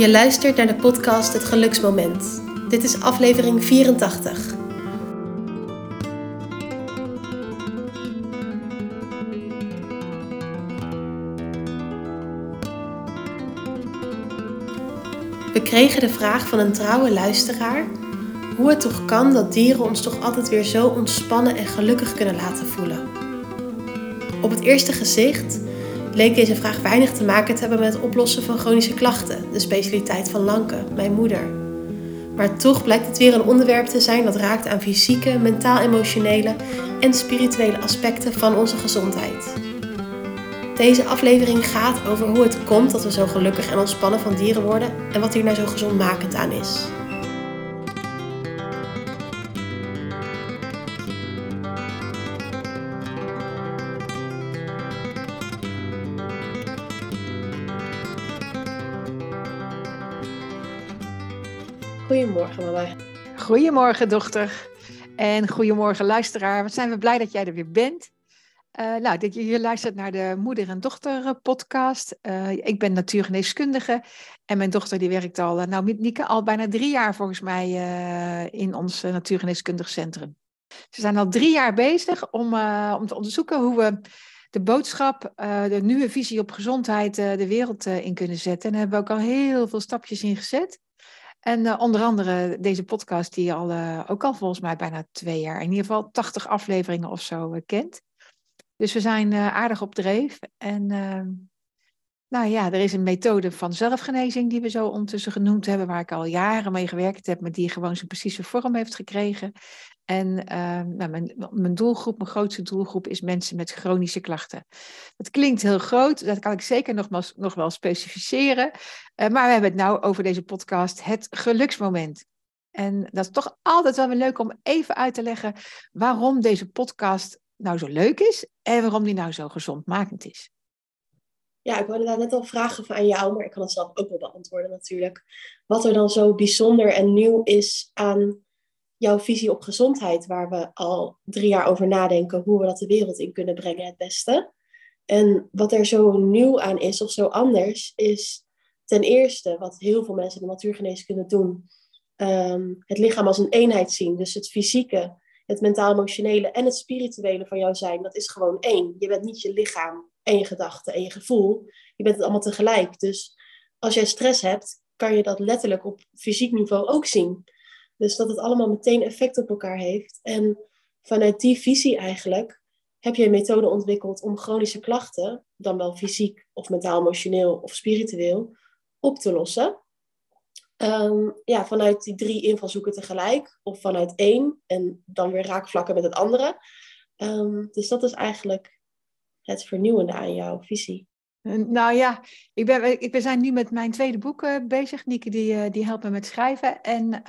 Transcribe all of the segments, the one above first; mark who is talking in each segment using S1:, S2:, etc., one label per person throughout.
S1: Je luistert naar de podcast Het Geluksmoment. Dit is aflevering 84. We kregen de vraag van een trouwe luisteraar hoe het toch kan dat dieren ons toch altijd weer zo ontspannen en gelukkig kunnen laten voelen. Op het eerste gezicht leek deze vraag weinig te maken te hebben met het oplossen van chronische klachten, de specialiteit van Lanke, mijn moeder. Maar toch blijkt het weer een onderwerp te zijn dat raakt aan fysieke, mentaal-emotionele en spirituele aspecten van onze gezondheid. Deze aflevering gaat over hoe het komt dat we zo gelukkig en ontspannen van dieren worden en wat hier nou zo gezondmakend aan is. Goedemorgen, mama.
S2: Goedemorgen, dochter. En goedemorgen, luisteraar. Wat zijn we blij dat jij er weer bent. Uh, nou, dat je hier luistert naar de Moeder en Dochter eh, podcast. Uh, ik ben natuurgeneeskundige en mijn dochter die werkt al, nou met Nieke, al bijna drie jaar volgens mij in ons natuurgeneeskundig centrum. Ze zijn al drie jaar bezig om, om te onderzoeken hoe we de boodschap, de nieuwe visie op gezondheid de wereld in kunnen zetten. En daar hebben we ook al heel veel stapjes in gezet. En uh, onder andere deze podcast die je al, uh, ook al volgens mij bijna twee jaar, in ieder geval 80 afleveringen of zo uh, kent. Dus we zijn aardig op dreef. En ehm, nou ja, er is een methode van zelfgenezing die we zo ondertussen genoemd hebben, waar ik al jaren mee gewerkt heb, maar die gewoon zijn precieze vorm heeft gekregen. En uh, nou, mijn, mijn, doelgroep, mijn grootste doelgroep, is mensen met chronische klachten. Dat klinkt heel groot, dat kan ik zeker nog, wel specificeren. Uh, maar we hebben het nou over deze podcast, het geluksmoment. En dat is toch altijd wel weer leuk om even uit te leggen waarom deze podcast nou zo leuk is en waarom die nou zo gezondmakend is.
S1: Ja, ik wilde daar net al vragen van jou, maar ik kan het zelf ook wel beantwoorden natuurlijk. Wat er dan zo bijzonder en nieuw is aan jouw visie op gezondheid, waar we al drie jaar over nadenken hoe we dat de wereld in kunnen brengen het beste. En wat er zo nieuw aan is of zo anders, is ten eerste wat heel veel mensen in de natuurgeneeskunde doen, um, het lichaam als een eenheid zien. Dus het fysieke, het mentaal-emotionele en het spirituele van jou zijn, dat is gewoon één. Je bent niet je lichaam en je gedachten en je gevoel. Je bent het allemaal tegelijk. Dus als jij stress hebt, kan je dat letterlijk op fysiek niveau ook zien. Dus dat het allemaal meteen effect op elkaar heeft. En vanuit die visie eigenlijk heb je een methode ontwikkeld om chronische klachten, dan wel fysiek of mentaal-emotioneel of spiritueel, op te lossen. Um, ja, vanuit die drie invalshoeken tegelijk, of vanuit één en dan weer raakvlakken met het andere. Um, dus dat is eigenlijk het vernieuwende aan jouw visie.
S2: Nou ja, ik ben, ik, we zijn nu met mijn tweede boek uh, bezig. Nieke die, uh, die helpt me met schrijven. En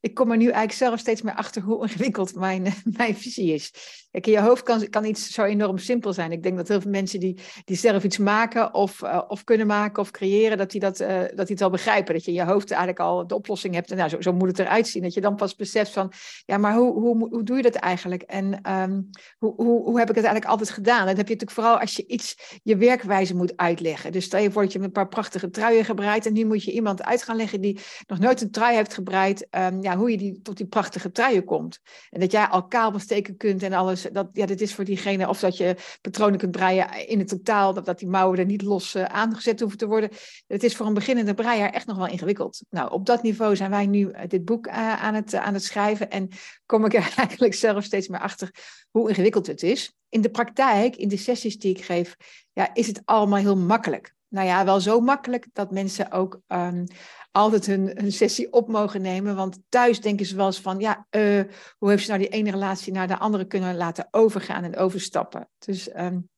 S2: ik kom er nu eigenlijk zelf steeds meer achter hoe ingewikkeld mijn, mijn visie is. Kijk, in je hoofd kan, kan iets zo enorm simpel zijn. Ik denk dat heel veel mensen die, die zelf iets maken of, of kunnen maken of creëren, dat die, dat, dat die het wel begrijpen. Dat je in je hoofd eigenlijk al de oplossing hebt. En nou, zo, zo moet het eruit zien. Dat je dan pas beseft van, ja, maar hoe, hoe, hoe doe je dat eigenlijk? En um, hoe, hoe, hoe heb ik het eigenlijk altijd gedaan? Dat heb je natuurlijk vooral als je iets, je werkwijze moet uitleggen. Dus stel je dat je een paar prachtige truien gebreid en nu moet je iemand uit gaan leggen die nog nooit een trui heeft gebreid, um, ja, hoe je die, tot die prachtige truien komt. En dat jij al kaal steken kunt en alles, dat, ja, dit is voor diegene, of dat je patronen kunt breien in het totaal, dat, dat die mouwen er niet los uh, aangezet hoeven te worden. Het is voor een beginnende breier echt nog wel ingewikkeld. Nou, op dat niveau zijn wij nu eh, dit boek uh, aan, het, aan het schrijven en kom ik er eigenlijk zelf steeds meer achter hoe ingewikkeld het is in de praktijk, in de sessies die ik geef, ja, is het allemaal heel makkelijk. Nou ja, wel zo makkelijk dat mensen ook um, altijd hun, sessie op mogen nemen. Want thuis denken ze wel eens van, ja, uh, hoe heeft ze nou die ene relatie naar de andere kunnen laten overgaan en overstappen? Dus, um,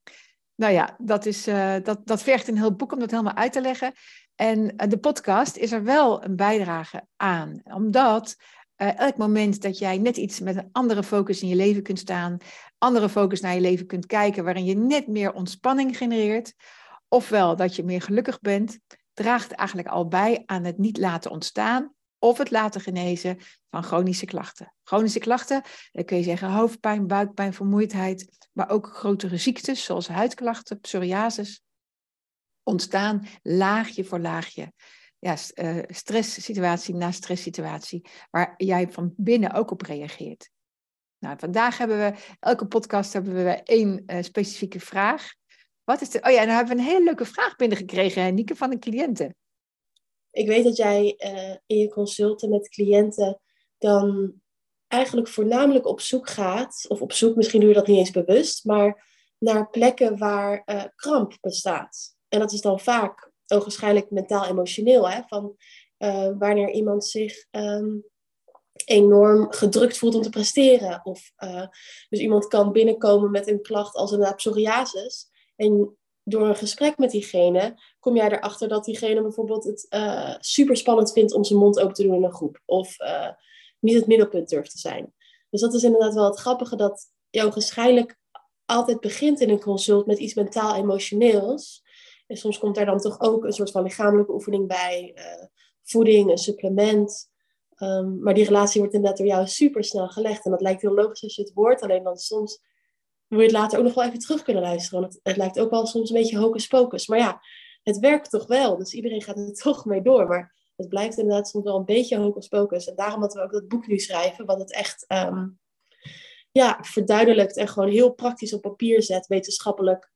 S2: nou ja, dat, is, uh, dat, dat vergt een heel boek om dat helemaal uit te leggen. En uh, de podcast is er wel een bijdrage aan, omdat uh, elk moment dat jij net iets met een andere focus in je leven kunt staan, andere focus naar je leven kunt kijken, waarin je net meer ontspanning genereert, ofwel dat je meer gelukkig bent, draagt eigenlijk al bij aan het niet laten ontstaan of het laten genezen van chronische klachten. Chronische klachten, dan kun je zeggen hoofdpijn, buikpijn, vermoeidheid, maar ook grotere ziektes zoals huidklachten, psoriasis, ontstaan laagje voor laagje. Ja, uh, stresssituatie na stresssituatie, waar jij van binnen ook op reageert. Nou, vandaag hebben we, elke podcast hebben we één uh, specifieke vraag. Wat is de, oh ja, dan hebben we een hele leuke vraag binnengekregen, Nieke, van de cliënten.
S1: Ik weet dat jij uh, in je consulten met cliënten dan eigenlijk voornamelijk op zoek gaat, of op zoek, misschien doe je dat niet eens bewust, maar naar plekken waar kramp bestaat. En dat is dan vaak waarschijnlijk mentaal-emotioneel, hè, van uh, wanneer iemand zich um, enorm gedrukt voelt om te presteren. Of uh, dus iemand kan binnenkomen met een klacht als een psoriasis. En door een gesprek met diegene kom jij erachter dat diegene bijvoorbeeld het uh, super spannend vindt om zijn mond open te doen in een groep. Of niet het middelpunt durft te zijn. Dus dat is inderdaad wel het grappige dat jou waarschijnlijk altijd begint in een consult met iets mentaal-emotioneels. En soms komt daar dan toch ook een soort van lichamelijke oefening bij, uh, voeding, een supplement. Um, maar die relatie wordt inderdaad door jou super snel gelegd. En dat lijkt heel logisch als je het hoort, alleen dan soms wil je het later ook nog wel even terug kunnen luisteren. Want het, het lijkt ook wel soms een beetje hocus pocus. Maar ja, het werkt toch wel. Dus iedereen gaat er toch mee door. Maar het blijft inderdaad soms wel een beetje hocus pocus. En daarom dat we ook dat boek nu schrijven, wat het echt um, ja, verduidelijkt en gewoon heel praktisch op papier zet, wetenschappelijk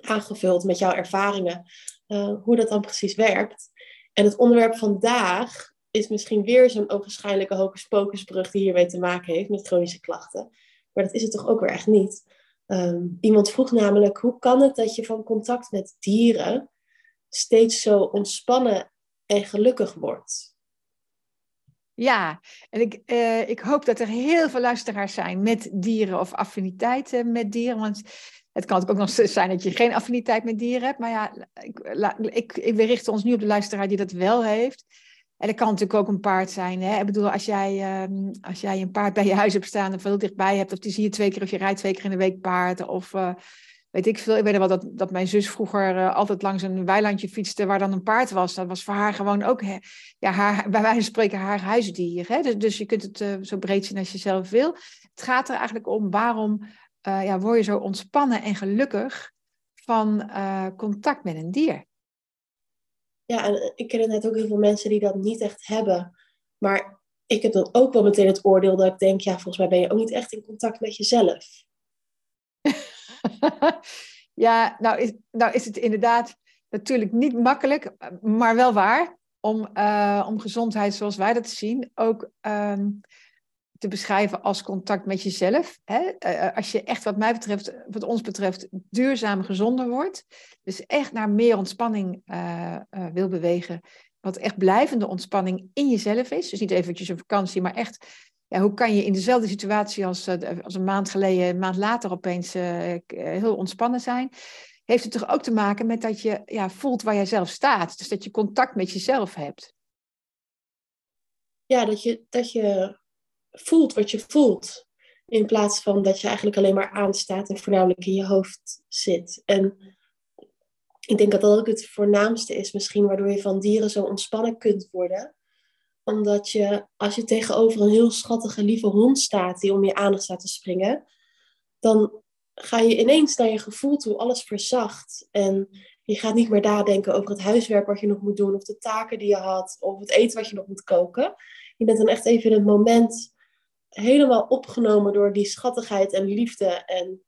S1: aangevuld met jouw ervaringen, uh, hoe dat dan precies werkt. En het onderwerp vandaag is misschien weer zo'n ogenschijnlijke hocus pocusbrug die hiermee te maken heeft met chronische klachten. Maar dat is het toch ook weer echt niet. Um, iemand vroeg namelijk, hoe kan het dat je van contact met dieren steeds zo ontspannen en gelukkig wordt?
S2: Ja, en ik, uh, ik hoop dat er heel veel luisteraars zijn met dieren of affiniteiten met dieren. Want het kan ook nog zijn dat je geen affiniteit met dieren hebt. Maar ja, ik, ik, ik, we richten ons nu op de luisteraar die dat wel heeft. En dat kan natuurlijk ook een paard zijn. Hè? Ik bedoel, als jij, um, als jij een paard bij je huis hebt staan en veel dichtbij hebt, of die zie je twee keer of je rijdt twee keer in de week paard, of uh, weet ik veel. Ik weet wel dat, dat mijn zus vroeger uh, altijd langs een weilandje fietste waar dan een paard was. Dat was voor haar gewoon ook, ja, haar, bij wijze van spreken, haar huisdier. Hè? Dus, dus je kunt het uh, zo breed zien als je zelf wil. Het gaat er eigenlijk om waarom ja, word je zo ontspannen en gelukkig van contact met een dier.
S1: Ja, en ik ken net ook heel veel mensen die dat niet echt hebben. Maar ik heb dan ook wel meteen het oordeel dat ik denk, ja, volgens mij ben je ook niet echt in contact met jezelf.
S2: ja, nou is, nou is het inderdaad natuurlijk niet makkelijk, maar wel waar. Om, uh, om gezondheid zoals wij dat zien ook um, te beschrijven als contact met jezelf. Hè? Uh, als je echt, wat mij betreft, wat ons betreft, duurzaam gezonder wordt. Dus echt naar meer ontspanning uh, wil bewegen. Wat echt blijvende ontspanning in jezelf is. Dus niet eventjes een vakantie, maar echt. Ja, hoe kan je in dezelfde situatie als, als een maand geleden, een maand later opeens heel ontspannen zijn? Heeft het toch ook te maken met dat je ja, voelt waar jij zelf staat. Dus dat je contact met jezelf hebt.
S1: Ja, dat je, dat je voelt wat je voelt. In plaats van dat je eigenlijk alleen maar aanstaat en voornamelijk in je hoofd zit. En ik denk dat dat ook het voornaamste is, misschien waardoor je van dieren zo ontspannen kunt worden. Omdat je, als je tegenover een heel schattige, lieve hond staat die om je aandacht staat te springen, dan ga je ineens naar je gevoel toe, alles verzacht. En je gaat niet meer nadenken over het huiswerk wat je nog moet doen, of de taken die je had, of het eten wat je nog moet koken. Je bent dan echt even in het moment helemaal opgenomen door die schattigheid en liefde. En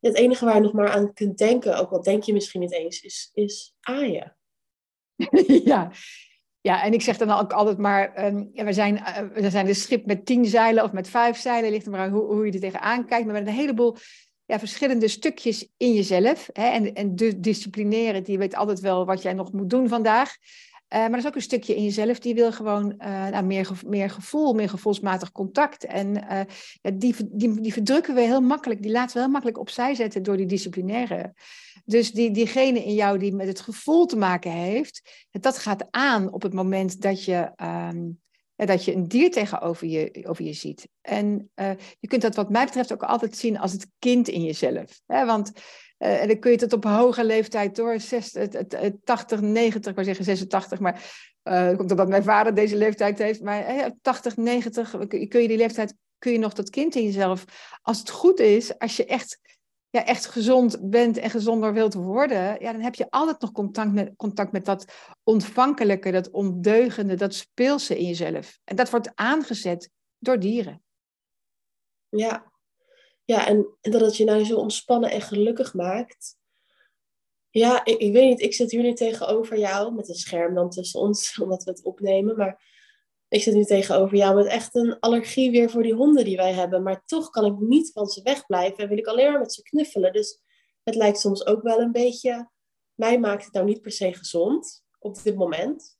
S1: het enige waar je nog maar aan kunt denken, ook al denk je misschien niet eens, is, is aaien.
S2: ja. ja, en ik zeg dan ook altijd maar, ja, we, zijn, uh, zijn een schip met tien zeilen of met vijf zeilen, ligt er maar aan hoe, hoe je er tegenaan kijkt, maar met een heleboel ja, verschillende stukjes in jezelf. Hè, en, en de disciplineren, die weet altijd wel wat jij nog moet doen vandaag. Uh, maar er is ook een stukje in jezelf die wil gewoon uh, nou, meer, meer gevoel, meer gevoelsmatig contact. En uh, ja, die, die, die verdrukken we heel makkelijk, die laten we heel makkelijk opzij zetten door die disciplinaire. Dus die, diegene in jou die met het gevoel te maken heeft, dat gaat aan op het moment dat je, um, dat je een dier tegenover je, over je ziet. En je kunt dat wat mij betreft ook altijd zien als het kind in jezelf. Hè? Want en dan kun je het op hoge leeftijd door, 60, 80, 90, ik wou zeggen 86, maar uh, komt omdat mijn vader deze leeftijd heeft. Maar eh, 80, 90, kun je die leeftijd, kun je nog dat kind in jezelf, als het goed is, als je echt ja, echt gezond bent en gezonder wilt worden, ja, dan heb je altijd nog contact met, contact met dat ontvankelijke, dat ondeugende, dat speelse in jezelf. En dat wordt aangezet door dieren.
S1: Ja, ja en, dat het je nou zo ontspannen en gelukkig maakt. Ja, ik, ik weet niet, ik zit hier nu tegenover jou, met een scherm dan tussen ons, omdat we het opnemen. Maar ik zit nu tegenover jou met echt een allergie weer voor die honden die wij hebben. Maar toch kan ik niet van ze wegblijven en wil ik alleen maar met ze knuffelen. Dus het lijkt soms ook wel een beetje. Mij maakt het nou niet per se gezond op dit moment.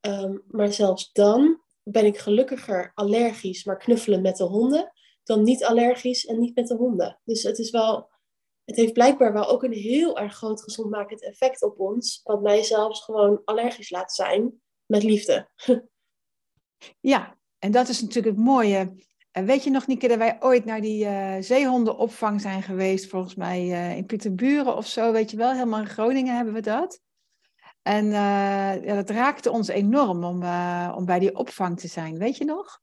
S1: Ehm, maar zelfs dan ben ik gelukkiger allergisch, maar knuffelen met de honden. Dan niet allergisch en niet met de honden. Dus het is wel. Het heeft blijkbaar wel ook een heel erg groot gezondmakend effect op ons. Wat mij zelfs gewoon allergisch laat zijn met liefde.
S2: Ja, en dat is natuurlijk het mooie. Uh, weet je nog, Nieke, dat wij ooit naar die uh, zeehondenopvang zijn geweest, volgens mij uh, in Pieterburen of zo, weet je wel, helemaal in Groningen hebben we dat. En ja, dat raakte ons enorm om, om bij die opvang te zijn, weet je nog?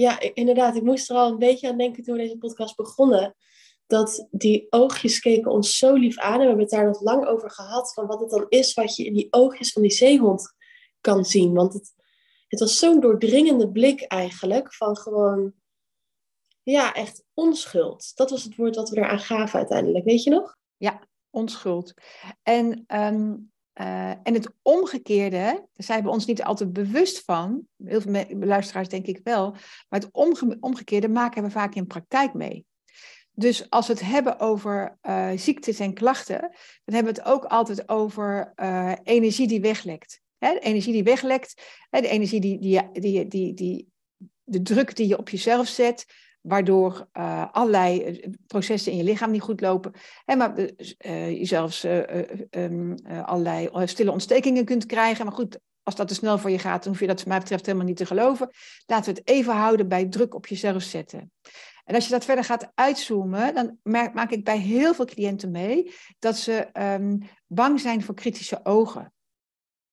S1: Ja, inderdaad. Ik moest er al een beetje aan denken toen we deze podcast begonnen. Dat die oogjes keken ons zo lief aan. En we hebben het daar nog lang over gehad. Van wat het dan is wat je in die oogjes van die zeehond kan zien. Want het, het was zo'n doordringende blik eigenlijk van gewoon, ja, echt onschuld. Dat was het woord wat we eraan gaven uiteindelijk, weet je nog?
S2: Ja, onschuld. En, um, uh, en het omgekeerde, daar zijn we ons niet altijd bewust van, heel veel luisteraars denk ik wel, maar het omge omgekeerde maken we vaak in praktijk mee. Dus als we het hebben over uh, ziektes en klachten, dan hebben we het ook altijd over uh, energie die weglekt. De energie die weglekt, de energie die, die, die, die, die, de druk die je op jezelf zet, waardoor uh, allerlei eh, processen in je lichaam niet goed lopen. Hè, maar uh, je zelfs um, allerlei stille ontstekingen kunt krijgen. Maar goed, als dat te snel voor je gaat, dan hoef je dat, wat mij betreft, helemaal niet te geloven. Laten we het even houden bij druk op jezelf zetten. En als je dat verder gaat uitzoomen, dan maak ik bij heel veel cliënten mee dat ze um, bang zijn voor kritische ogen.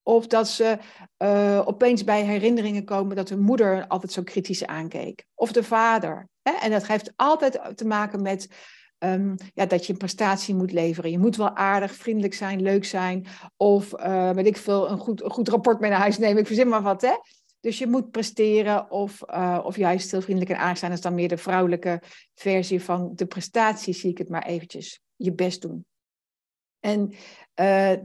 S2: Of dat ze uh, opeens bij herinneringen komen dat hun moeder altijd zo kritisch aankeek. Of de vader. Hè? En dat heeft altijd te maken met um, ja, dat je een prestatie moet leveren. Je moet wel aardig, vriendelijk zijn, leuk zijn. Of uh, weet ik veel, een goed, goed rapport mee naar huis nemen. Ik verzin maar wat. Hè? Dus je moet presteren of, uh, of juist heel vriendelijk en aardig zijn. Dat is dan meer de vrouwelijke versie van de prestatie, zie ik het maar eventjes. Je best doen. En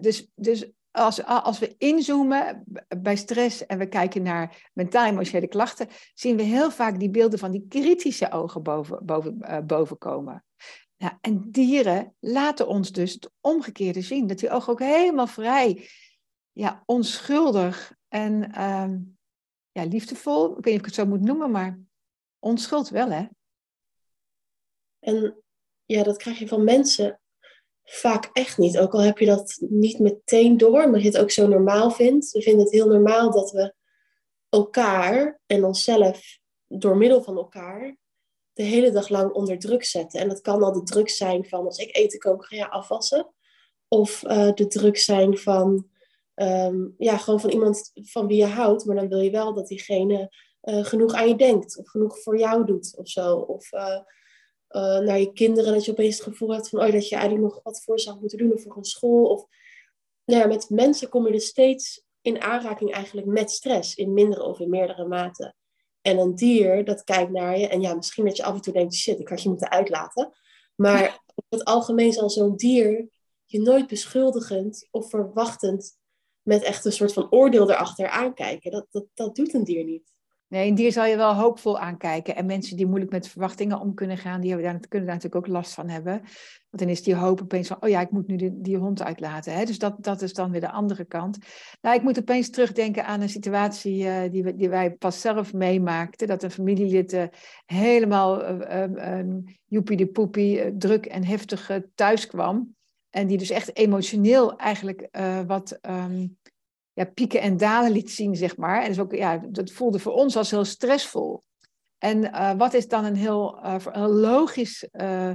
S2: dus, dus als, als we inzoomen bij stress en we kijken naar mentaal-emotionele klachten, zien we heel vaak die beelden van die kritische ogen boven, boven, uh, boven komen. En dieren laten ons dus het omgekeerde zien. Dat die ogen ook helemaal vrij, ja, onschuldig en uh, ja, liefdevol, ik weet niet of ik het zo moet noemen, maar onschuld wel, hè?
S1: En ja, dat krijg je van mensen vaak echt niet. Ook al heb je dat niet meteen door, maar je het ook zo normaal vindt. We vinden het heel normaal dat we elkaar en onszelf door middel van elkaar de hele dag lang onder druk zetten. En dat kan al de druk zijn van als ik eten kook, ga je afwassen. Of uh, de druk zijn van, um, ja, gewoon van iemand van wie je houdt. Maar dan wil je wel dat diegene uh, genoeg aan je denkt. Of genoeg voor jou doet of zo. Of uh, uh, naar je kinderen, dat je opeens het gevoel hebt van oh, dat je eigenlijk nog wat voor zou moeten doen of voor een school. Of, nou ja, met mensen kom je dus steeds in aanraking eigenlijk met stress, in mindere of in meerdere mate. En een dier, dat kijkt naar je. En ja, misschien dat je af en toe denkt, shit, ik had je moeten uitlaten. Maar op het algemeen zal zo'n dier je nooit beschuldigend of verwachtend met echt een soort van oordeel erachter aankijken. Dat, dat, dat doet een dier niet.
S2: Nee, een dier zal je wel hoopvol aankijken. En mensen die moeilijk met verwachtingen om kunnen gaan, die hebben daar, kunnen daar natuurlijk ook last van hebben. Want dan is die hoop opeens van, oh ja, ik moet nu die, hond uitlaten. Hè? Dus dat, dat is dan weer de andere kant. Nou, ik moet opeens terugdenken aan een situatie uh, die, die wij pas zelf meemaakten. Dat een familielid uh, helemaal uh, um, joepie de poepie, druk en heftig thuis kwam. En die dus echt emotioneel eigenlijk wat... Um, ja, pieken en dalen liet zien, zeg maar. En dus ook, ja, dat voelde voor ons als heel stressvol. En uh, wat is dan een heel, een logisch, uh,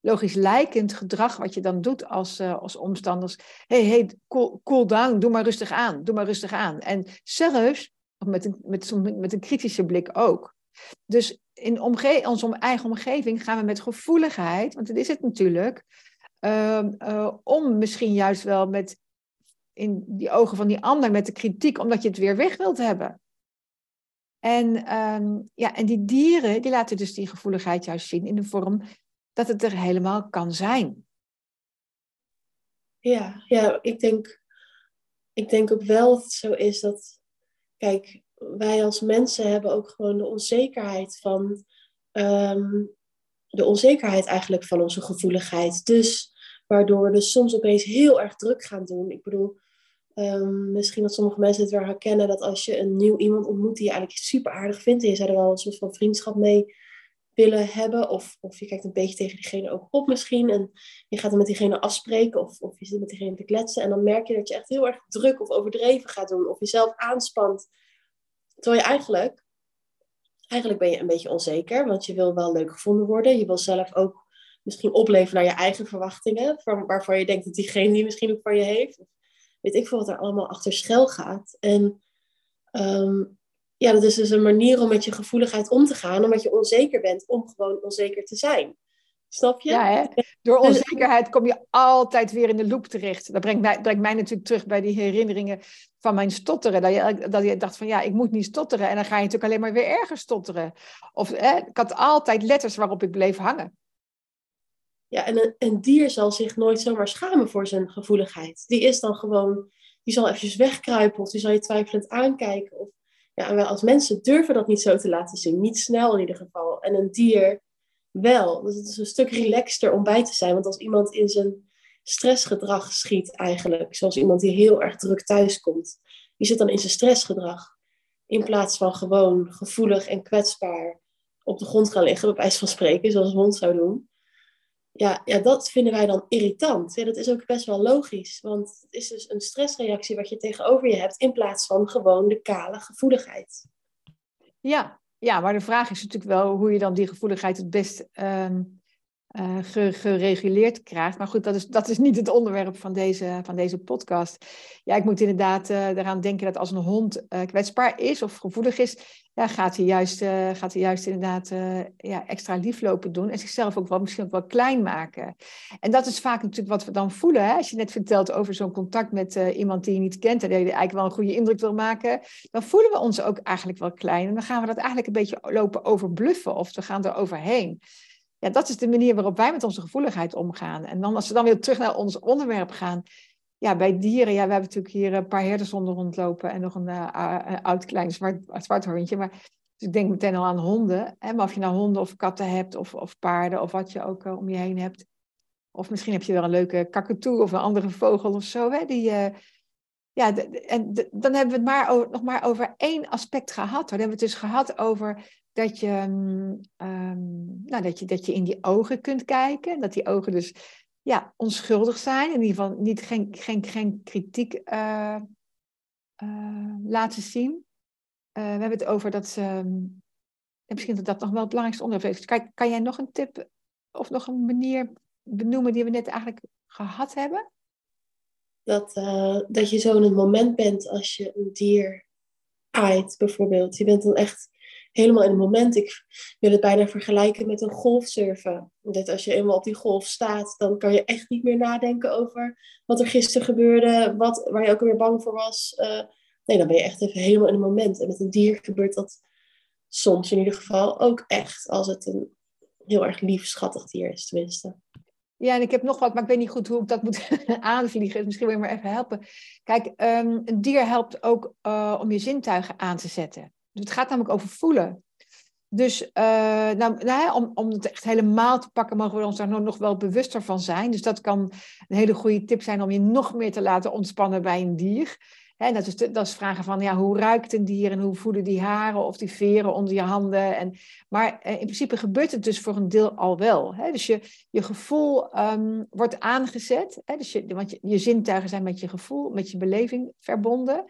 S2: logisch lijkend gedrag wat je dan doet als, als omstanders? hey, hey, cool, cool down, doe maar rustig aan, doe maar rustig aan. En zelfs met een, met, met een kritische blik ook. Dus in omge onze eigen omgeving gaan we met gevoeligheid, want dat is het natuurlijk, eh, om misschien juist wel met in die ogen van die ander met de kritiek, omdat je het weer weg wilt hebben. En, ehm, ja, en die dieren die laten dus die gevoeligheid juist zien in de vorm dat het er helemaal kan zijn.
S1: Ja, ja ik, denk, ik denk ook wel dat het zo is dat, kijk, wij als mensen hebben ook gewoon de onzekerheid van, um, de onzekerheid eigenlijk van onze gevoeligheid. Dus waardoor we dus soms opeens heel erg druk gaan doen. Ik bedoel, um, misschien dat sommige mensen het wel herkennen dat als je een nieuw iemand ontmoet die je eigenlijk super aardig vindt en je zou er wel een soort van vriendschap mee willen hebben. Of, of je kijkt een beetje tegen diegene ook op misschien. En je gaat er met diegene afspreken of, of je zit met diegene te kletsen. En dan merk je dat je echt heel erg druk of overdreven gaat doen. Of jezelf aanspant. Terwijl je eigenlijk, eigenlijk ben je een beetje onzeker. Want je wil wel leuk gevonden worden. Je wil zelf ook misschien opleven naar je eigen verwachtingen. Waarvan je denkt dat diegene die misschien ook van je heeft. Weet ik veel wat er allemaal achter schel gaat. En um, ja, dat is dus een manier om met je gevoeligheid om te gaan, omdat je onzeker bent om gewoon onzeker te zijn. Snap je?
S2: Ja, hè? door dus- onzekerheid kom je altijd weer in de loop terecht. Dat brengt mij, brengt mij natuurlijk terug bij die herinneringen van mijn stotteren. Dat je, dat je dacht van ja, ik moet niet stotteren. En dan ga je natuurlijk alleen maar weer erger stotteren. Of hè, ik had altijd letters waarop ik bleef hangen.
S1: Ja, en een, een dier zal zich nooit zomaar schamen voor zijn gevoeligheid. Die is dan gewoon, die zal eventjes wegkruipen of die zal je twijfelend aankijken. Of ja, en wij als mensen durven dat niet zo te laten zien. Niet snel in ieder geval. En een dier wel. Dus het is een stuk relaxter om bij te zijn. Want als iemand in zijn stressgedrag schiet eigenlijk, zoals iemand die heel erg druk thuis komt, die zit dan in zijn stressgedrag. In plaats van gewoon gevoelig en kwetsbaar op de grond gaan liggen, bij wijze van spreken, zoals een hond zou doen ja, ja, dat vinden wij dan irritant. Ja, dat is ook best wel logisch, want het is dus een stressreactie wat je tegenover je hebt, in plaats van gewoon de kale gevoeligheid.
S2: Ja, ja maar de vraag is natuurlijk wel hoe je dan die gevoeligheid het best ehm, uh, gereguleerd krijgt. Maar goed, dat is, dat is niet het onderwerp van deze, van deze podcast. Ja, ik moet inderdaad uh, eraan denken dat als een hond uh, kwetsbaar is of gevoelig is, ja, gaat, hij juist, gaat hij juist inderdaad ja, extra lieflopen doen en zichzelf ook wel misschien ook wel klein maken. En dat is vaak natuurlijk wat we dan voelen. Hè? Als je net vertelt over zo'n contact met iemand die je niet kent en die eigenlijk wel een goede indruk wil maken, dan voelen we ons ook eigenlijk wel klein. En dan gaan we dat eigenlijk een beetje lopen overbluffen of we gaan er overheen ja, dat is de manier waarop wij met onze gevoeligheid omgaan. En dan als we dan weer terug naar ons onderwerp gaan. Ja, bij dieren, ja, we hebben natuurlijk hier een paar herdershonden rondlopen en nog een, uh, oud klein zwart, zwart hondje. Maar dus ik denk meteen al aan honden. Hè? Maar of je nou honden of katten hebt of, of paarden of wat je ook uh, om je heen hebt. Of misschien heb je wel een leuke kakatoe of een andere vogel of zo. Hè? Die, uh, ja, en dan hebben we het maar nog maar over één aspect gehad. Hoor. Dan hebben we het dus gehad over dat je, um, nou, dat je, dat je in die ogen kunt kijken. Dat die ogen dus ja, onschuldig zijn. In ieder geval niet, geen, geen, geen kritiek uh, uh, laten zien. Uh, we hebben het over dat ze. Um, misschien dat dat nog wel het belangrijkste onderwerp is. Kan, kan jij nog een tip of nog een manier benoemen die we net eigenlijk gehad hebben?
S1: Dat, dat je zo in het moment bent als je een dier aait, bijvoorbeeld. Je bent dan echt helemaal in het moment. Ik wil het bijna vergelijken met een golfsurfen. Dat als je eenmaal op die golf staat, dan kan je echt niet meer nadenken over wat er gisteren gebeurde, wat, waar je ook weer bang voor was. Uh, nee, dan ben je echt even helemaal in het moment. En met een dier gebeurt dat soms in ieder geval ook echt, als het een heel erg lief, schattig dier is, tenminste.
S2: Ja, en ik heb nog wat, maar ik weet niet goed hoe ik dat moet aanvliegen. Misschien wil je me even helpen. Kijk, um, een dier helpt ook uh, om je zintuigen aan te zetten. Het gaat namelijk over voelen. Dus uh, nou, nou, om, om het echt helemaal te pakken, mogen we ons daar nog wel bewuster van zijn. Dus dat kan een hele goede tip zijn om je nog meer te laten ontspannen bij een dier. He, dat, is dat is vragen van ja, hoe ruikt een dier en hoe voelen die haren of die veren onder je handen. En, maar eh, in principe gebeurt het dus voor een deel al wel. Dus je, je gevoel um, wordt aangezet. Dus je, want je zintuigen zijn met je gevoel, met je beleving verbonden.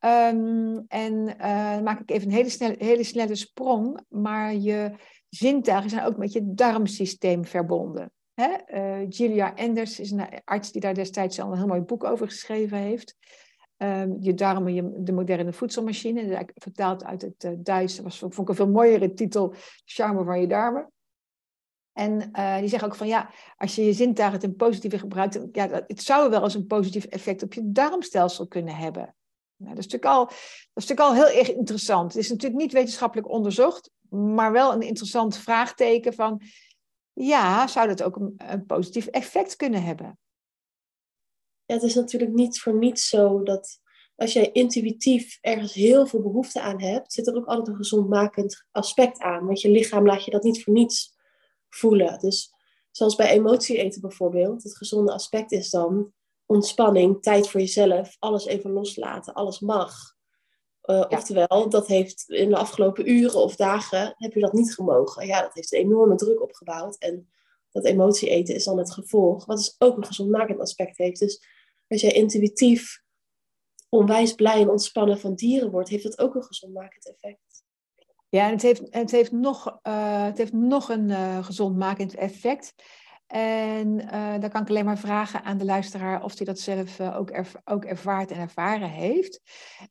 S2: Um, en uh, dan maak ik even een hele snelle, hele snelle sprong, maar je zintuigen zijn ook met je darmsysteem verbonden. Hè? Uh, Julia Enders is een arts die daar destijds al een heel mooi boek over geschreven heeft. Um, je darmen, de moderne voedselmachine. Vertaald uit het uh, Duits. Dat was, vond ik een veel mooiere titel. Charme van je darmen. En die zeggen ook van ja, als je je zintuigen ten positieve gebruikt, ja, het zou wel eens een positief effect op je darmstelsel kunnen hebben. Nou, dat, is natuurlijk al, dat is natuurlijk al heel erg interessant. Het is natuurlijk niet wetenschappelijk onderzocht, maar wel een interessant vraagteken van ja, zou dat ook een, positief effect kunnen hebben?
S1: Ja, het is natuurlijk niet voor niets zo dat als jij intuïtief ergens heel veel behoefte aan hebt, zit er ook altijd een gezondmakend aspect aan. Want je lichaam laat je dat niet voor niets voelen. Dus zoals bij emotie eten bijvoorbeeld, het gezonde aspect is dan ontspanning, tijd voor jezelf, alles even loslaten, alles mag. Uh, Oftewel, dat heeft in de afgelopen uren of dagen heb je dat niet gemogen. Ja, dat heeft een enorme druk opgebouwd. En dat emotie eten is dan het gevolg, wat dus ook een gezondmakend aspect heeft. Dus als jij intuïtief onwijs blij en ontspannen van dieren wordt, heeft dat ook een gezondmakend effect.
S2: Ja, en het heeft, het heeft, nog, uh, het heeft nog een uh, gezondmakend effect. En uh, dan kan ik alleen maar vragen aan de luisteraar of hij dat zelf ook, ook ervaart en ervaren heeft.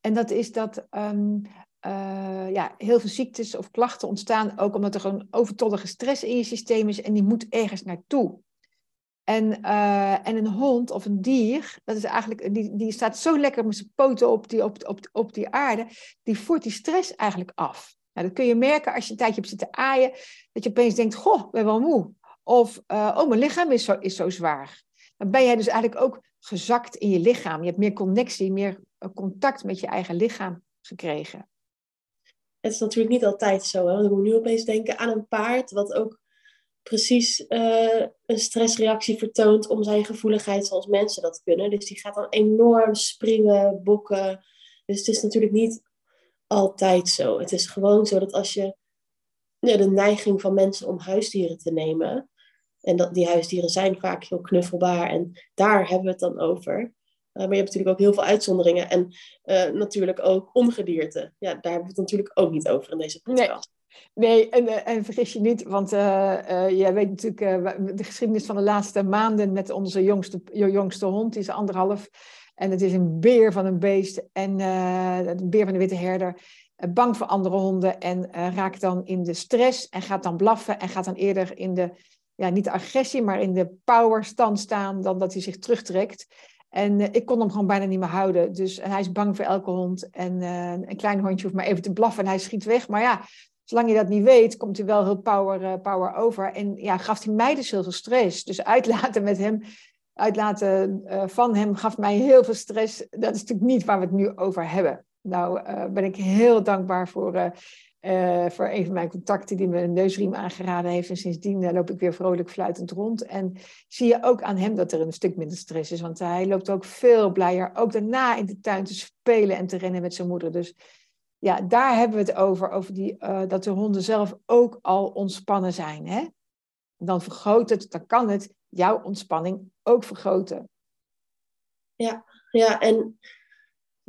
S2: En dat is dat um, ja, heel veel ziektes of klachten ontstaan ook omdat er gewoon overtollige stress in je systeem is en die moet ergens naartoe. En, en een hond of een dier, dat is eigenlijk, die, die staat zo lekker met zijn poten op die, op, op die aarde, die voert die stress eigenlijk af. Nou, dat kun je merken als je een tijdje hebt zitten aaien, dat je opeens denkt, goh, ik ben wel moe. Of, uh, oh, mijn lichaam is zo, is zo zwaar. Dan ben jij dus eigenlijk ook gezakt in je lichaam. Je hebt meer connectie, meer eh, contact met je eigen lichaam gekregen.
S1: Het is natuurlijk niet altijd zo. Hè? Want ik nu opeens denken aan een paard, wat ook precies uh, een stressreactie vertoont om zijn gevoeligheid zoals mensen dat kunnen. Dus die gaat dan enorm springen, bokken. Dus het is natuurlijk niet altijd zo. Het is gewoon zo dat als je ja, de neiging van mensen om huisdieren te nemen, en dat, die huisdieren zijn vaak heel knuffelbaar en daar hebben we het dan over. Uh, maar je hebt natuurlijk ook heel veel uitzonderingen en uh, natuurlijk ook ongedierte. Ja, daar hebben we het natuurlijk ook niet over in deze podcast.
S2: Nee, en, eh, en vergis je niet, want uh, uh, jij weet natuurlijk de geschiedenis van de laatste maanden met onze jongste, jongste hond, die is anderhalf. En het is een beer van een beest en een beer van de witte herder. bang voor andere honden en raakt dan in de stress en gaat dan blaffen en gaat dan eerder in de, ja, niet agressie, maar in de powerstand staan dan dat hij zich terugtrekt. En ik kon hem gewoon bijna niet meer houden. Dus en hij is bang voor elke hond. En een klein hondje hoeft maar even te blaffen en hij schiet weg. Maar ja, zolang je dat niet weet, komt hij wel heel power, uh, power over. En ja, gaf hij mij dus heel veel stress. Dus uitlaten met hem, uitlaten van hem gaf mij heel veel stress. Dat is natuurlijk niet waar we het nu over hebben. Nou ben ik heel dankbaar voor, voor een van mijn contacten die me een neusriem aangeraden heeft. En sindsdien loop ik weer vrolijk fluitend rond. En zie je ook aan hem dat er een stuk minder stress is. Want hij loopt ook veel blijer, ook daarna in de tuin te spelen en te rennen met zijn moeder. Dus ja, daar hebben we het over, over die, uh, dat de honden zelf ook al ontspannen zijn. Hè? Dan vergroot het, dan kan het jouw ontspanning ook vergroten.
S1: Ja, ja, en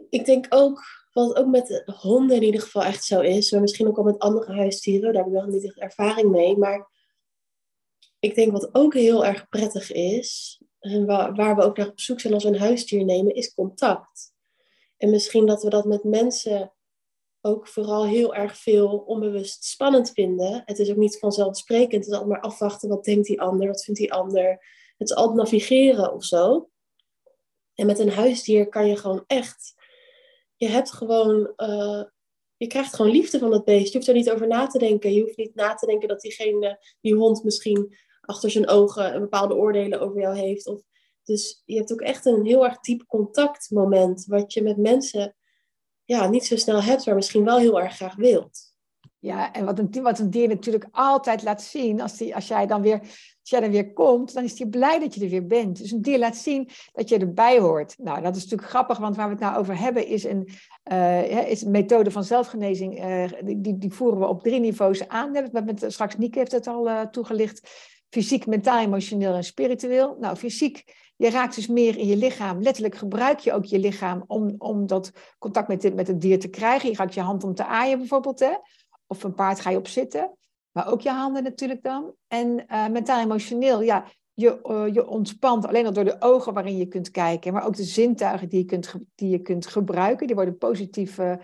S1: ik denk ook, wat ook met honden in ieder geval echt zo is, maar misschien ook al met andere huisdieren, daar heb ik nog niet echt ervaring mee, maar ik denk wat ook heel erg prettig is, en waar, waar we ook naar op zoek zijn als we een huisdier nemen, is contact. En misschien dat we dat met mensen ook vooral heel erg veel onbewust spannend vinden. Het is ook niet vanzelfsprekend. Het is altijd maar afwachten. Wat denkt die ander? Wat vindt die ander? Het is altijd navigeren of zo. En met een huisdier kan je gewoon echt... Je hebt gewoon... Uh, je krijgt gewoon liefde van het beest. Je hoeft er niet over na te denken. Je hoeft niet na te denken dat diegene, die hond misschien achter zijn ogen een bepaalde oordelen over jou heeft. Of, dus je hebt ook echt een heel erg diep contactmoment. Wat je met mensen ja, niet zo snel hebt, maar misschien wel heel erg graag wilt.
S2: Ja, en wat een, wat een dier natuurlijk altijd laat zien, als, die, als, jij dan weer, jij dan weer komt, dan is hij blij dat je er weer bent. Dus een dier laat zien dat je erbij hoort. Nou, dat is natuurlijk grappig, want waar we het nou over hebben is een, uh, is methode van zelfgenezing. Uh, die, die voeren we op drie niveaus aan. Met, straks Nieke heeft het al uh, toegelicht. Fysiek, mentaal, emotioneel en spiritueel. Nou, fysiek je raakt dus meer in je lichaam. Letterlijk gebruik je ook je lichaam om, om dat contact met, met het dier te krijgen. Je gaat je hand om te aaien bijvoorbeeld. Hè? Of een paard ga je op zitten. Maar ook je handen natuurlijk dan. En uh, mentaal emotioneel, ja, je, uh, je ontspant alleen al door de ogen waarin je kunt kijken, maar ook de zintuigen die je kunt, die je kunt gebruiken. Die worden positief uh,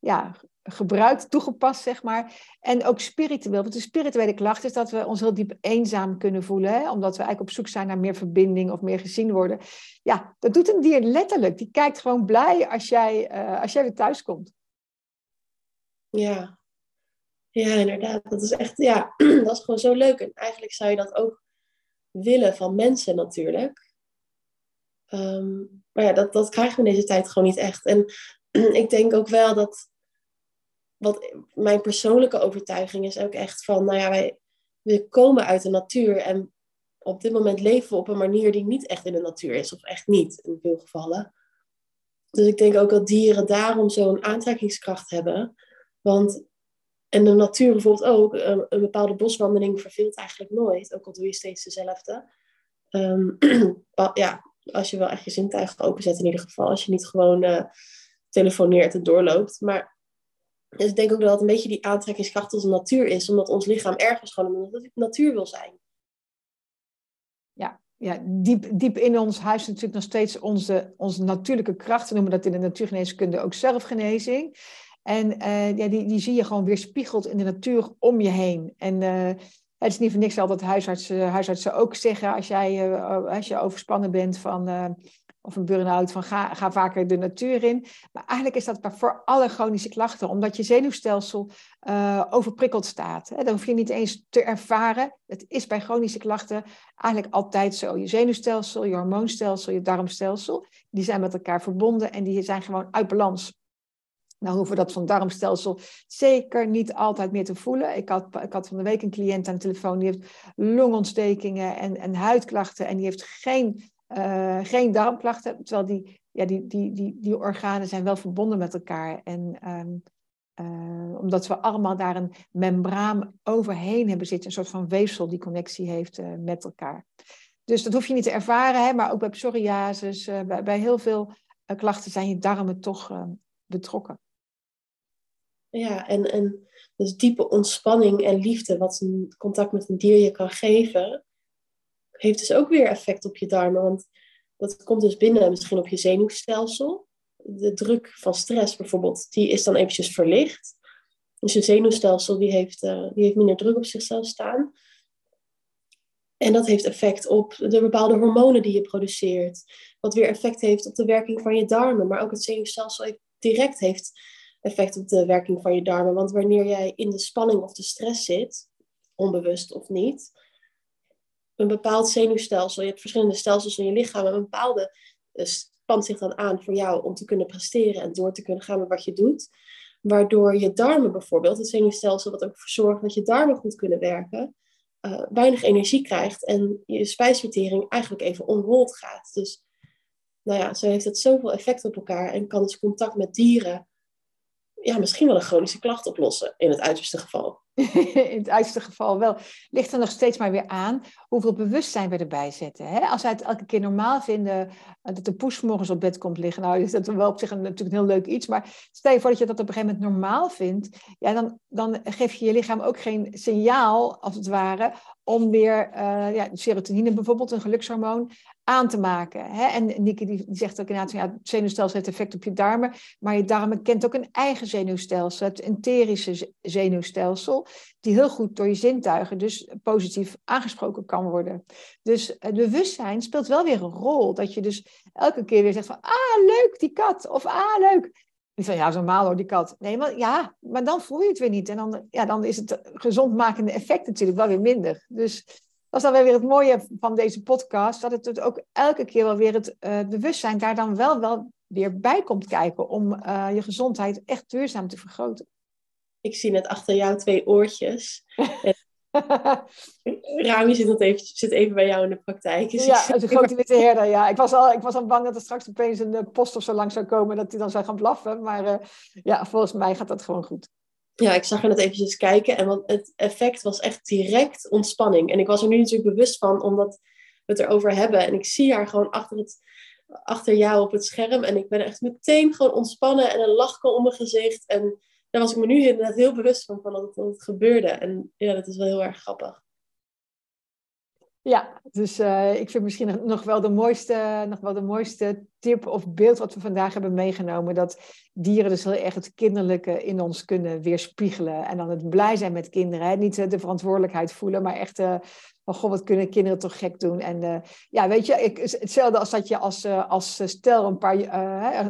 S2: ja, gebruikt, toegepast, zeg maar. En ook spiritueel. Want de spirituele klacht is dat we ons heel diep eenzaam kunnen voelen. Hè? Omdat we eigenlijk op zoek zijn naar meer verbinding of meer gezien worden. Ja, dat doet een dier letterlijk. Die kijkt gewoon blij als jij, uh, als jij weer thuis komt.
S1: Ja. Ja, inderdaad. Dat is echt, ja, dat is gewoon zo leuk. En eigenlijk zou je dat ook willen van mensen natuurlijk. Um, maar ja, dat, dat krijgen we in deze tijd gewoon niet echt. En ik denk ook wel dat wat mijn persoonlijke overtuiging is ook echt van, nou ja, wij, we komen uit de natuur en op dit moment leven we op een manier die niet echt in de natuur is, of echt niet in veel gevallen. Dus ik denk ook dat dieren daarom zo'n aantrekkingskracht hebben. Want, en de natuur bijvoorbeeld ook, een, een bepaalde boswandeling verveelt eigenlijk nooit, ook al doe je steeds dezelfde. Um, ja, als je wel echt je zintuigen openzet in ieder geval, als je niet gewoon uh, telefoneert en doorloopt. Maar dus ik denk ook dat het een beetje die aantrekkingskracht als de natuur is, omdat ons lichaam ergens gewoon het natuur wil zijn.
S2: Ja, ja diep, diep in ons huis natuurlijk nog steeds onze, onze natuurlijke krachten, we noemen dat in de natuurgeneeskunde ook zelfgenezing. En uh, ja, die, die zie je gewoon weerspiegeld in de natuur om je heen. En uh, het is niet voor niks altijd huisartsen, huisartsen ook zeggen als, jij, als je overspannen bent van of een burn-out van ga, ga vaker de natuur in. Maar eigenlijk is dat voor alle chronische klachten, omdat je zenuwstelsel overprikkeld staat. Hè. Dat hoef je niet eens te ervaren. Het is bij chronische klachten eigenlijk altijd zo. Je zenuwstelsel, je hormoonstelsel, je darmstelsel, die zijn met elkaar verbonden en die zijn gewoon uit balans. Nou hoeven we dat van darmstelsel zeker niet altijd meer te voelen. Ik had, ik had van de week een cliënt aan de telefoon, die heeft longontstekingen en, en huidklachten en die heeft geen uh, geen darmklachten, terwijl die, ja, die, die, die, die organen zijn wel verbonden met elkaar. En um, uh, omdat we allemaal daar een membraan overheen hebben zitten, een soort van weefsel die connectie heeft uh, met elkaar. Dus dat hoef je niet te ervaren, hè, maar ook bij psoriasis, bij, bij heel veel klachten zijn je darmen toch betrokken.
S1: Ja, en, en dus diepe ontspanning en liefde, wat een contact met een dier je kan geven, heeft dus ook weer effect op je darmen. Want dat komt dus binnen misschien op je zenuwstelsel. De druk van stress bijvoorbeeld, die is dan eventjes verlicht. Dus je zenuwstelsel die heeft, uh, die heeft minder druk op zichzelf staan. En dat heeft effect op de bepaalde hormonen die je produceert. Wat weer effect heeft op de werking van je darmen. Maar ook het zenuwstelsel direct heeft effect op de werking van je darmen. Want wanneer jij in de spanning of de stress zit, onbewust of niet, een bepaald zenuwstelsel. Je hebt verschillende stelsels in je lichaam. En een bepaalde uh, spant zich dan aan voor jou om te kunnen presteren en door te kunnen gaan met wat je doet. Waardoor je darmen bijvoorbeeld, het zenuwstelsel wat ook zorgt dat je darmen goed kunnen werken, uh, weinig energie krijgt en je spijsvertering eigenlijk even onhold gaat. Dus nou ja, zo heeft het zoveel effect op elkaar en kan dus contact met dieren ja, misschien wel een chronische klacht oplossen in het uiterste geval.
S2: in het uiterste geval wel. Ligt er nog steeds maar weer aan hoeveel bewustzijn we erbij zetten. Hè? Als wij het elke keer normaal vinden eh, dat de poes morgens op bed komt liggen, nou is dat wel op zich een, natuurlijk een heel leuk iets, maar stel je voor dat je dat op een gegeven moment normaal vindt, ja, dan, dan geef je je lichaam ook geen signaal, als het ware, om weer uh, ja, serotonine bijvoorbeeld, een gelukshormoon, aan te maken. Hè? En Nieke die, zegt ook inderdaad, ja, het zenuwstelsel heeft effect op je darmen, maar je darmen kent ook een eigen zenuwstelsel, het enterische zenuwstelsel, die heel goed door je zintuigen dus positief aangesproken kan worden. Dus het bewustzijn speelt wel weer een rol, dat je dus elke keer weer zegt van, ah, leuk, die kat, of ah, leuk. Niet van, ja, zo hoor, die kat. Nee, maar ja, maar dan voel je het weer niet. En dan, ja, dan is het gezondmakende effect natuurlijk wel weer minder. Dus dat is dan weer het mooie van deze podcast, dat het ook elke keer wel weer het uh, bewustzijn daar dan wel, wel weer bij komt kijken om uh, je gezondheid echt duurzaam te vergroten.
S1: Ik zie net achter jou twee oortjes. Rami zit, even, zit even bij jou in de praktijk.
S2: Dus ja, de grote witte herder. Ja. Ik, was al, ik was al bang dat er straks opeens een uh, post of zo lang zou komen, dat hij dan zou gaan blaffen. Maar ja, volgens mij gaat dat gewoon goed
S1: ja, ik zag er net eventjes kijken en want het effect was echt direct ontspanning. En ik was er nu natuurlijk bewust van, omdat we het erover hebben. En ik zie haar gewoon achter, het, achter jou op het scherm. En ik ben echt meteen gewoon ontspannen en een lach om mijn gezicht. En daar was ik me nu inderdaad heel bewust van, van dat dat het gebeurde. En ja, dat is wel heel erg grappig.
S2: Ja, dus uh, ik vind misschien nog wel, de mooiste, nog wel de mooiste tip of beeld wat we vandaag hebben meegenomen. Dat dieren dus heel erg het kinderlijke in ons kunnen weerspiegelen. En dan het blij zijn met kinderen. Hè? Niet de verantwoordelijkheid voelen, maar echt uh, goh, wat kunnen kinderen toch gek doen. En ja, weet je, ik, hetzelfde als dat je als, als stel een paar,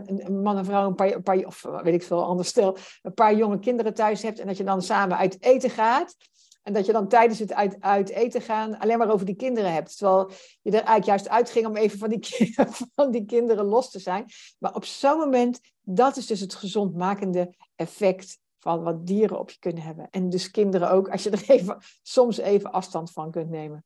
S2: een man en vrouw, een paar, een paar, of weet ik veel, anders stel, een paar jonge kinderen thuis hebt. En dat je dan samen uit eten gaat. En dat je dan tijdens het uit, uit, eten gaan alleen maar over die kinderen hebt. Terwijl je er eigenlijk juist uitging om even van die, van die kinderen los te zijn. Maar op zo'n moment, dat is dus het gezondmakende effect van wat dieren op je kunnen hebben. En dus kinderen ook, als je er even, soms even afstand van kunt nemen.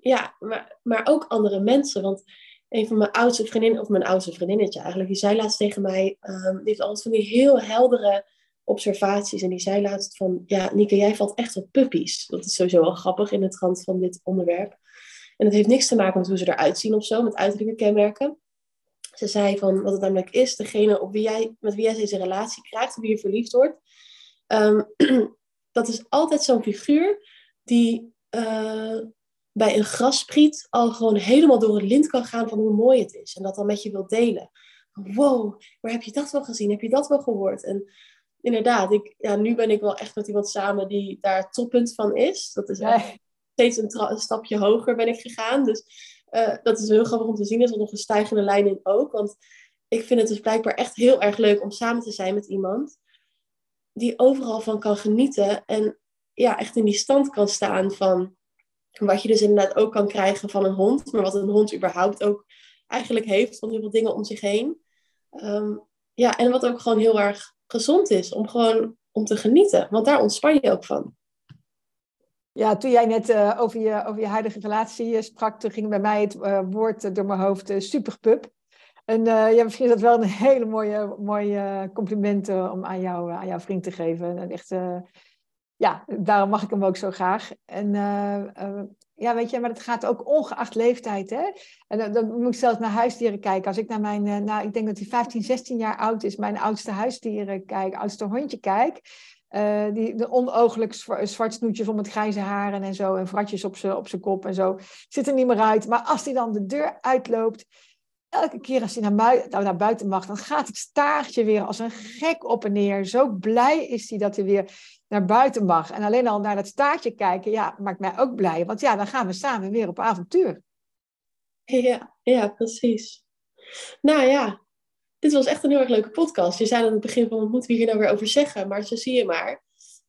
S1: Ja, maar, maar ook andere mensen. Want een van mijn oudste vriendinnen, of mijn oudste vriendinnetje eigenlijk, die zei laatst tegen mij, um, die heeft altijd van die heel heldere observaties. En die zei laatst van, ja, Nieke, jij valt echt op puppies. Dat is sowieso wel grappig in het rand van dit onderwerp. En het heeft niks te maken met hoe ze eruit zien of zo, met uiterlijke kenmerken. Ze zei van, wat het namelijk is, degene op wie jij, met wie jij deze relatie krijgt, op wie je verliefd wordt. Ehm, dat is altijd zo'n figuur die uh, bij een graspriet al gewoon helemaal door het lint kan gaan van hoe mooi het is. En dat dan met je wil delen. Wow, waar heb je dat wel gezien? Heb je dat wel gehoord? En inderdaad, ik, ja, nu ben ik wel echt met iemand samen die daar toppunt van is. Dat is steeds een, stapje hoger ben ik gegaan. Dus uh, dat is heel grappig om te zien. Er is nog een stijgende lijn in ook. Want ik vind het dus blijkbaar echt heel erg leuk om samen te zijn met iemand die overal van kan genieten. En ja, echt in die stand kan staan van wat je dus inderdaad ook kan krijgen van een hond. Maar wat een hond überhaupt ook eigenlijk heeft van heel veel dingen om zich heen. Um, ja, en wat ook gewoon heel erg gezond is om gewoon om te genieten. Want daar ontspan je ook van.
S2: Ja, toen jij net uh, over, je, over je huidige relatie eh, sprak, toen ging bij mij het uh, woord door mijn hoofd uh, superpup. En ja, misschien is dat wel een hele mooie, mooie compliment om aan, jou, aan jouw vriend te geven. En echt, ja, daarom mag ik hem ook zo graag. En ja, weet je, maar het gaat ook ongeacht leeftijd. Hè? En dan, dan moet ik zelfs naar huisdieren kijken. Als ik naar mijn, nou, ik denk dat hij 15, 16 jaar oud is, mijn oudste huisdieren kijk, oudste hondje kijk. Uh, die de onooglijk zwart snoetjes om het grijze haren en zo. En vratjes op zijn op kop en zo. Zit er niet meer uit. Maar als hij dan de deur uitloopt. Elke keer als hij naar, nou, naar buiten mag, dan gaat het staartje weer als een gek op en neer. Zo blij is hij dat hij weer naar buiten mag. En alleen al naar dat staartje kijken, ja, maakt mij ook blij. Want ja, dan gaan we samen weer op avontuur.
S1: Ja, ja, precies. Nou ja, dit was echt een heel erg leuke podcast. Je zei aan het begin van, wat moeten we hier nou weer over zeggen? Maar zo zie je maar,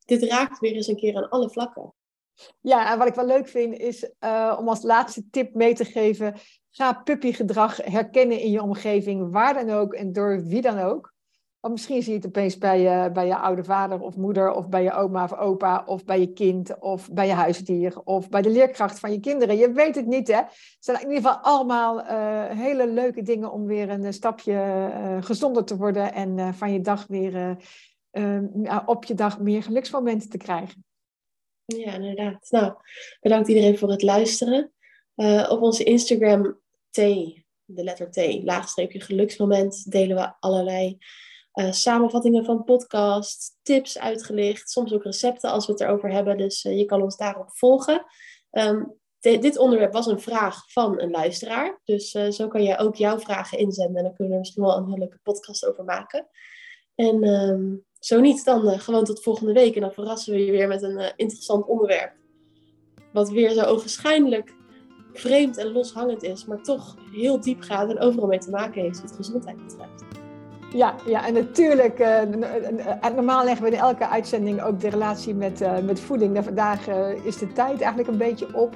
S1: dit raakt weer eens een keer aan alle vlakken.
S2: Ja, en wat ik wel leuk vind is uh, om als laatste tip mee te geven. Ga puppygedrag herkennen in je omgeving, waar dan ook en door wie dan ook. Want misschien zie je het opeens bij je, bij je oude vader of moeder, of bij je oma of opa, of bij je kind, of bij je huisdier, of bij de leerkracht van je kinderen. Je weet het niet, hè? Het zijn in ieder geval allemaal uh, hele leuke dingen om weer een stapje uh, gezonder te worden en van je dag weer op je dag meer geluksmomenten te krijgen.
S1: Ja, inderdaad. Nou, bedankt iedereen voor het luisteren. op onze Instagram T, de letter T, laagstreepje geluksmoment, delen we allerlei uh, samenvattingen van podcasts, tips uitgelicht, soms ook recepten als we het erover hebben. Dus uh, je kan ons daarop volgen. Um, dit onderwerp was een vraag van een luisteraar. Dus zo kan jij ook jouw vragen inzenden. En dan kunnen we er misschien wel een hele leuke podcast over maken. En um, zo niet, dan gewoon tot volgende week. En dan verrassen we je weer met een interessant onderwerp. Wat weer zo ogenschijnlijk vreemd en loshangend is, maar toch heel diep gaat en overal mee te maken heeft wat gezondheid betreft.
S2: Ja, ja, en natuurlijk, uh, normaal leggen we in elke uitzending ook de relatie met, met voeding. Vandaag is de tijd eigenlijk een beetje op.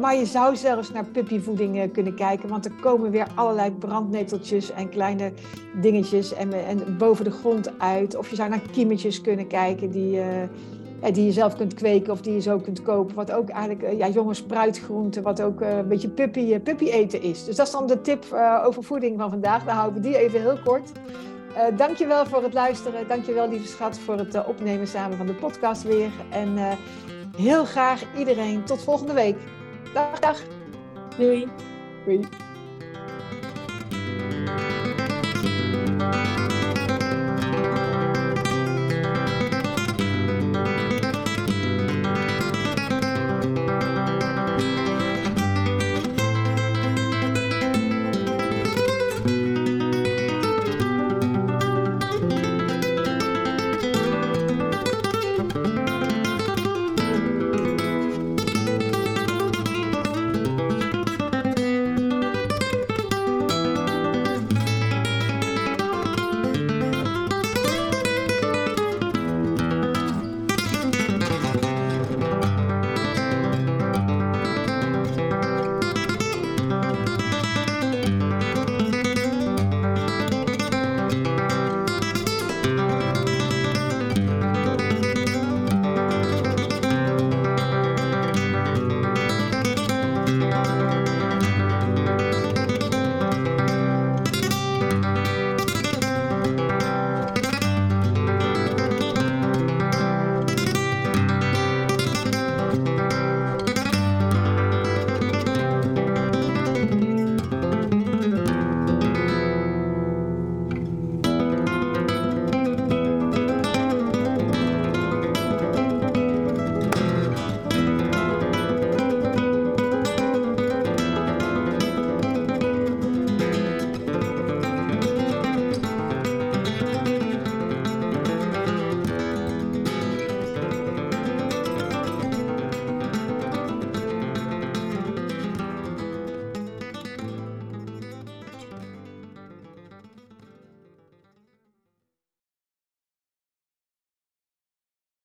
S2: maar je zou zelfs naar puppyvoeding kunnen kijken, want er komen weer allerlei brandneteltjes en kleine dingetjes en, en boven de grond uit. Of je zou naar kiemetjes kunnen kijken die, die je zelf kunt kweken of die je zo kunt kopen. Wat ook eigenlijk ja, jonge spruitgroenten, wat ook een beetje puppy, puppy eten is. Dus dat is dan de tip over voeding van vandaag. Dan houden we die even heel kort. Uh, dankjewel voor het luisteren. Dankjewel lieve schat voor het opnemen samen van de podcast weer. En heel graag iedereen tot volgende week. Dag, dag.
S1: Doei.
S2: Doei.